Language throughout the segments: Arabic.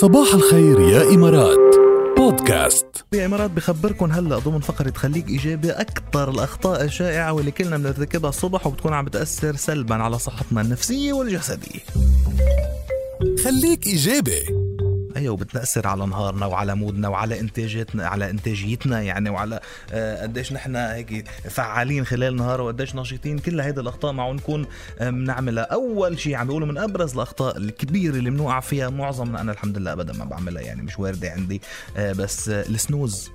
صباح الخير يا إمارات. بودكاست. يا إمارات بخبركم هلا ضمن فقرة خليك إيجابي أكثر الأخطاء الشائعة واللي كلنا بنرتكبها الصبح وبتكون عم بتأثر سلبا على صحتنا النفسية والجسدية. خليك إيجابي. أيوه وبتأثر على نهارنا وعلى مودنا وعلى إنتاجاتنا على إنتاجيتنا يعني وعلى آه، قديش نحن هيك فعالين خلال النهار وقديش نشيطين كل هيدي الأخطاء معه نكون آه، بنعملها أول شيء عم بيقولوا من أبرز الأخطاء الكبيرة اللي بنوقع فيها معظمنا أنا الحمد لله ابدا ما بعملها يعني مش واردة عندي آه، بس السنوز.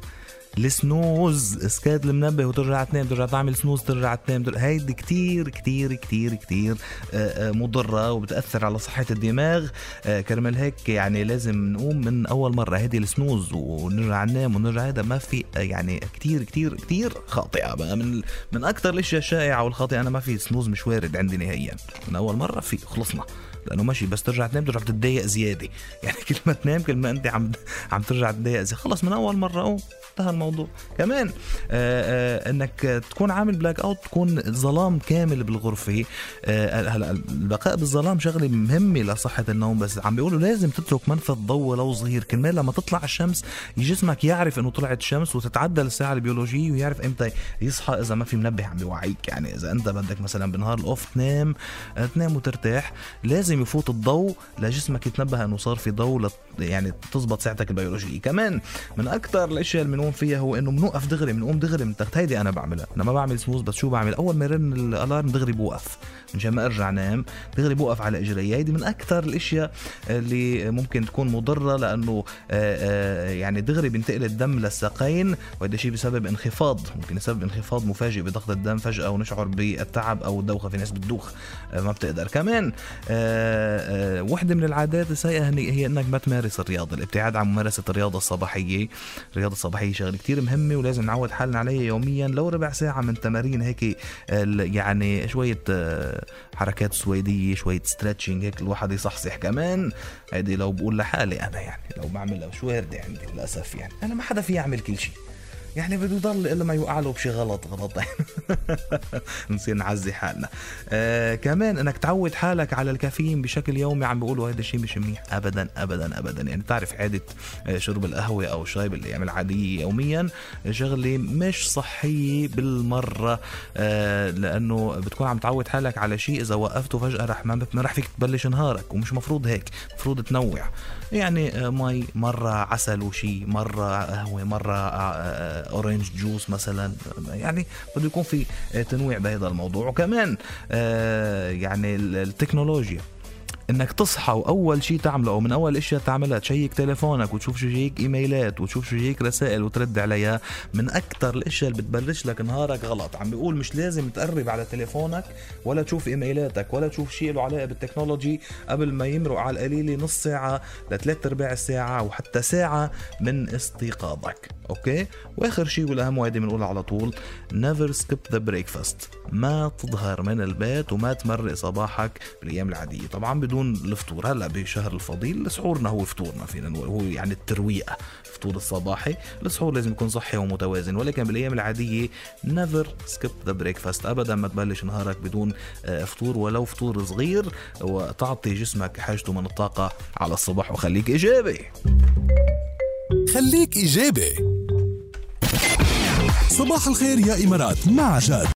السنوز اسكات المنبه وترجع تنام ترجع تعمل سنوز ترجع تنام هيدي كتير كتير كتير كتير آه، آه، مضرة وبتأثر على صحة الدماغ. آه، كرمال هيك يعني لازم نقوم من أول مرة. هيدي السنوز ونرجع ننام ونرجع هذا ما في يعني كتير كتير كتير خاطئة بقى. من من أكثر الأشياء الشائعة والخاطئة أنا ما في سنوز مش وارد عندي نهائيا. من أول مرة في خلصنا. لأنه ماشي بس ترجع تنام ترجع تتضايق زيادة. يعني كل ما تنام كل ما أنت عم عم ترجع تتضايق زيادة. خلص من أول مرة. أو انتهى الموضوع. كمان آآ آه، آآ إنك تكون عامل blackout تكون ظلام كامل بالغرفة. آه، هلا البقاء بالظلام شغلة مهمة لصحة النوم بس عم بيقولوا لازم تترك منفذ ضوء لو صغير. كرمال لما تطلع الشمس جسمك يعرف إنه طلعت الشمس وتتعدل الساعة البيولوجية ويعرف إمتى يصحى. إذا ما في منبه عم بيوعيك. يعني إذا أنت بدك مثلا بنهار ال off تنام آه، تنام وترتاح لازم يفوت الضوء لجسمك يتنبه أنه صار في ضوء يعني تزبط ساعتك البيولوجية. كمان من أكثر الأشياء اللي بنقوم فيها هو إنه بنوقف دغري بنقوم دغري من تحت. هيدي أنا بعملها. أنا ما بعمل سموز بس شو بعمل؟ أول ما يرن الألارم دغري بوقف. مشان ما أرجع نام دغري بوقف على إجري. هيدي من أكثر الأشياء اللي ممكن تكون مضرة لأنه آه، آه، يعني دغري بينتقل الدم للساقين وهذا الشيء بسبب انخفاض ممكن يسبب انخفاض مفاجئ بضغط الدم فجأة ونشعر بالتعب أو الدوخة في ناس بتدوخ آه، ما بتقدر. كمان وحده من العادات السيئة هي إنك ما تمارس الرياضة. الابتعاد عن ممارسة الرياضة الصباحية. الرياضة الصباحية شغلة كتير مهمة ولازم نعود حالنا عليها يوميا. لو ربع ساعة من تمارين هيك يعني شوية حركات سويدية شوية ستريتشنج هيك الواحد يصحصح كمان. هيدي لو بقول لحالي أنا يعني لو بعملها شو عندي للأسف يعني. أنا ما حدا في يعمل كل شيء. يعني بده يضل إلا ما يوقع له بشي غلط غلط. نصير نعزي حالنا. آه كمان إنك تعود حالك على الكافيين بشكل يومي عم بيقولوا هذا الشيء مش منيح ابدا ابدا ابدا. يعني تعرف عاده آه، شرب القهوة أو الشاي بالأيام العادية يوميا شغلة مش صحية بالمرة. آه لأنه بتكون عم تعود حالك على شيء إذا وقفته فجأة رح ما رح فيك تبلش نهارك ومش مفروض هيك مفروض تنوع. يعني آه، مي مرة عسل وشي مرة قهوة مرة آه، orange juice مثلا يعني بده يكون في تنويع بهذا الموضوع. وكمان آه، يعني التكنولوجيا. إنك تصحى وأول شيء تعمله أو من أول الاشياء تعملها check تليفونك وتشوف شو جايك إيميلات وتشوف شو جايك رسائل وترد عليها من أكثر الإشياء اللي بتبلش لك نهارك غلط. عم بيقول مش لازم تقرب على تليفونك ولا تشوف إيميلاتك ولا تشوف شيء له علاقة بال technology قبل ما يمرق على القليلة نص ساعة لثلاث أرباع الساعة وحتى ساعة من استيقاظك. okay؟ وآخر شيء والأهم وهيدي بنقولها على طول never skip the breakfast ما تظهر من البيت وما تمرق صباحك بالأيام العادية. طبعا بدون الفطور. هلا بشهر الفضيل سحورنا هو فطورنا فينا هو يعني الترويقة الفطور الصباحي. السحور لازم يكون صحي ومتوازن ولكن بالأيام العادية never skip the breakfast ابدا ما تبلش نهارك بدون آه، فطور ولو فطور صغير وتعطي جسمك حاجته من الطاقة على الصبح وخليك إيجابي. خليك إيجابي. صباح الخير يا إمارات مع جاد.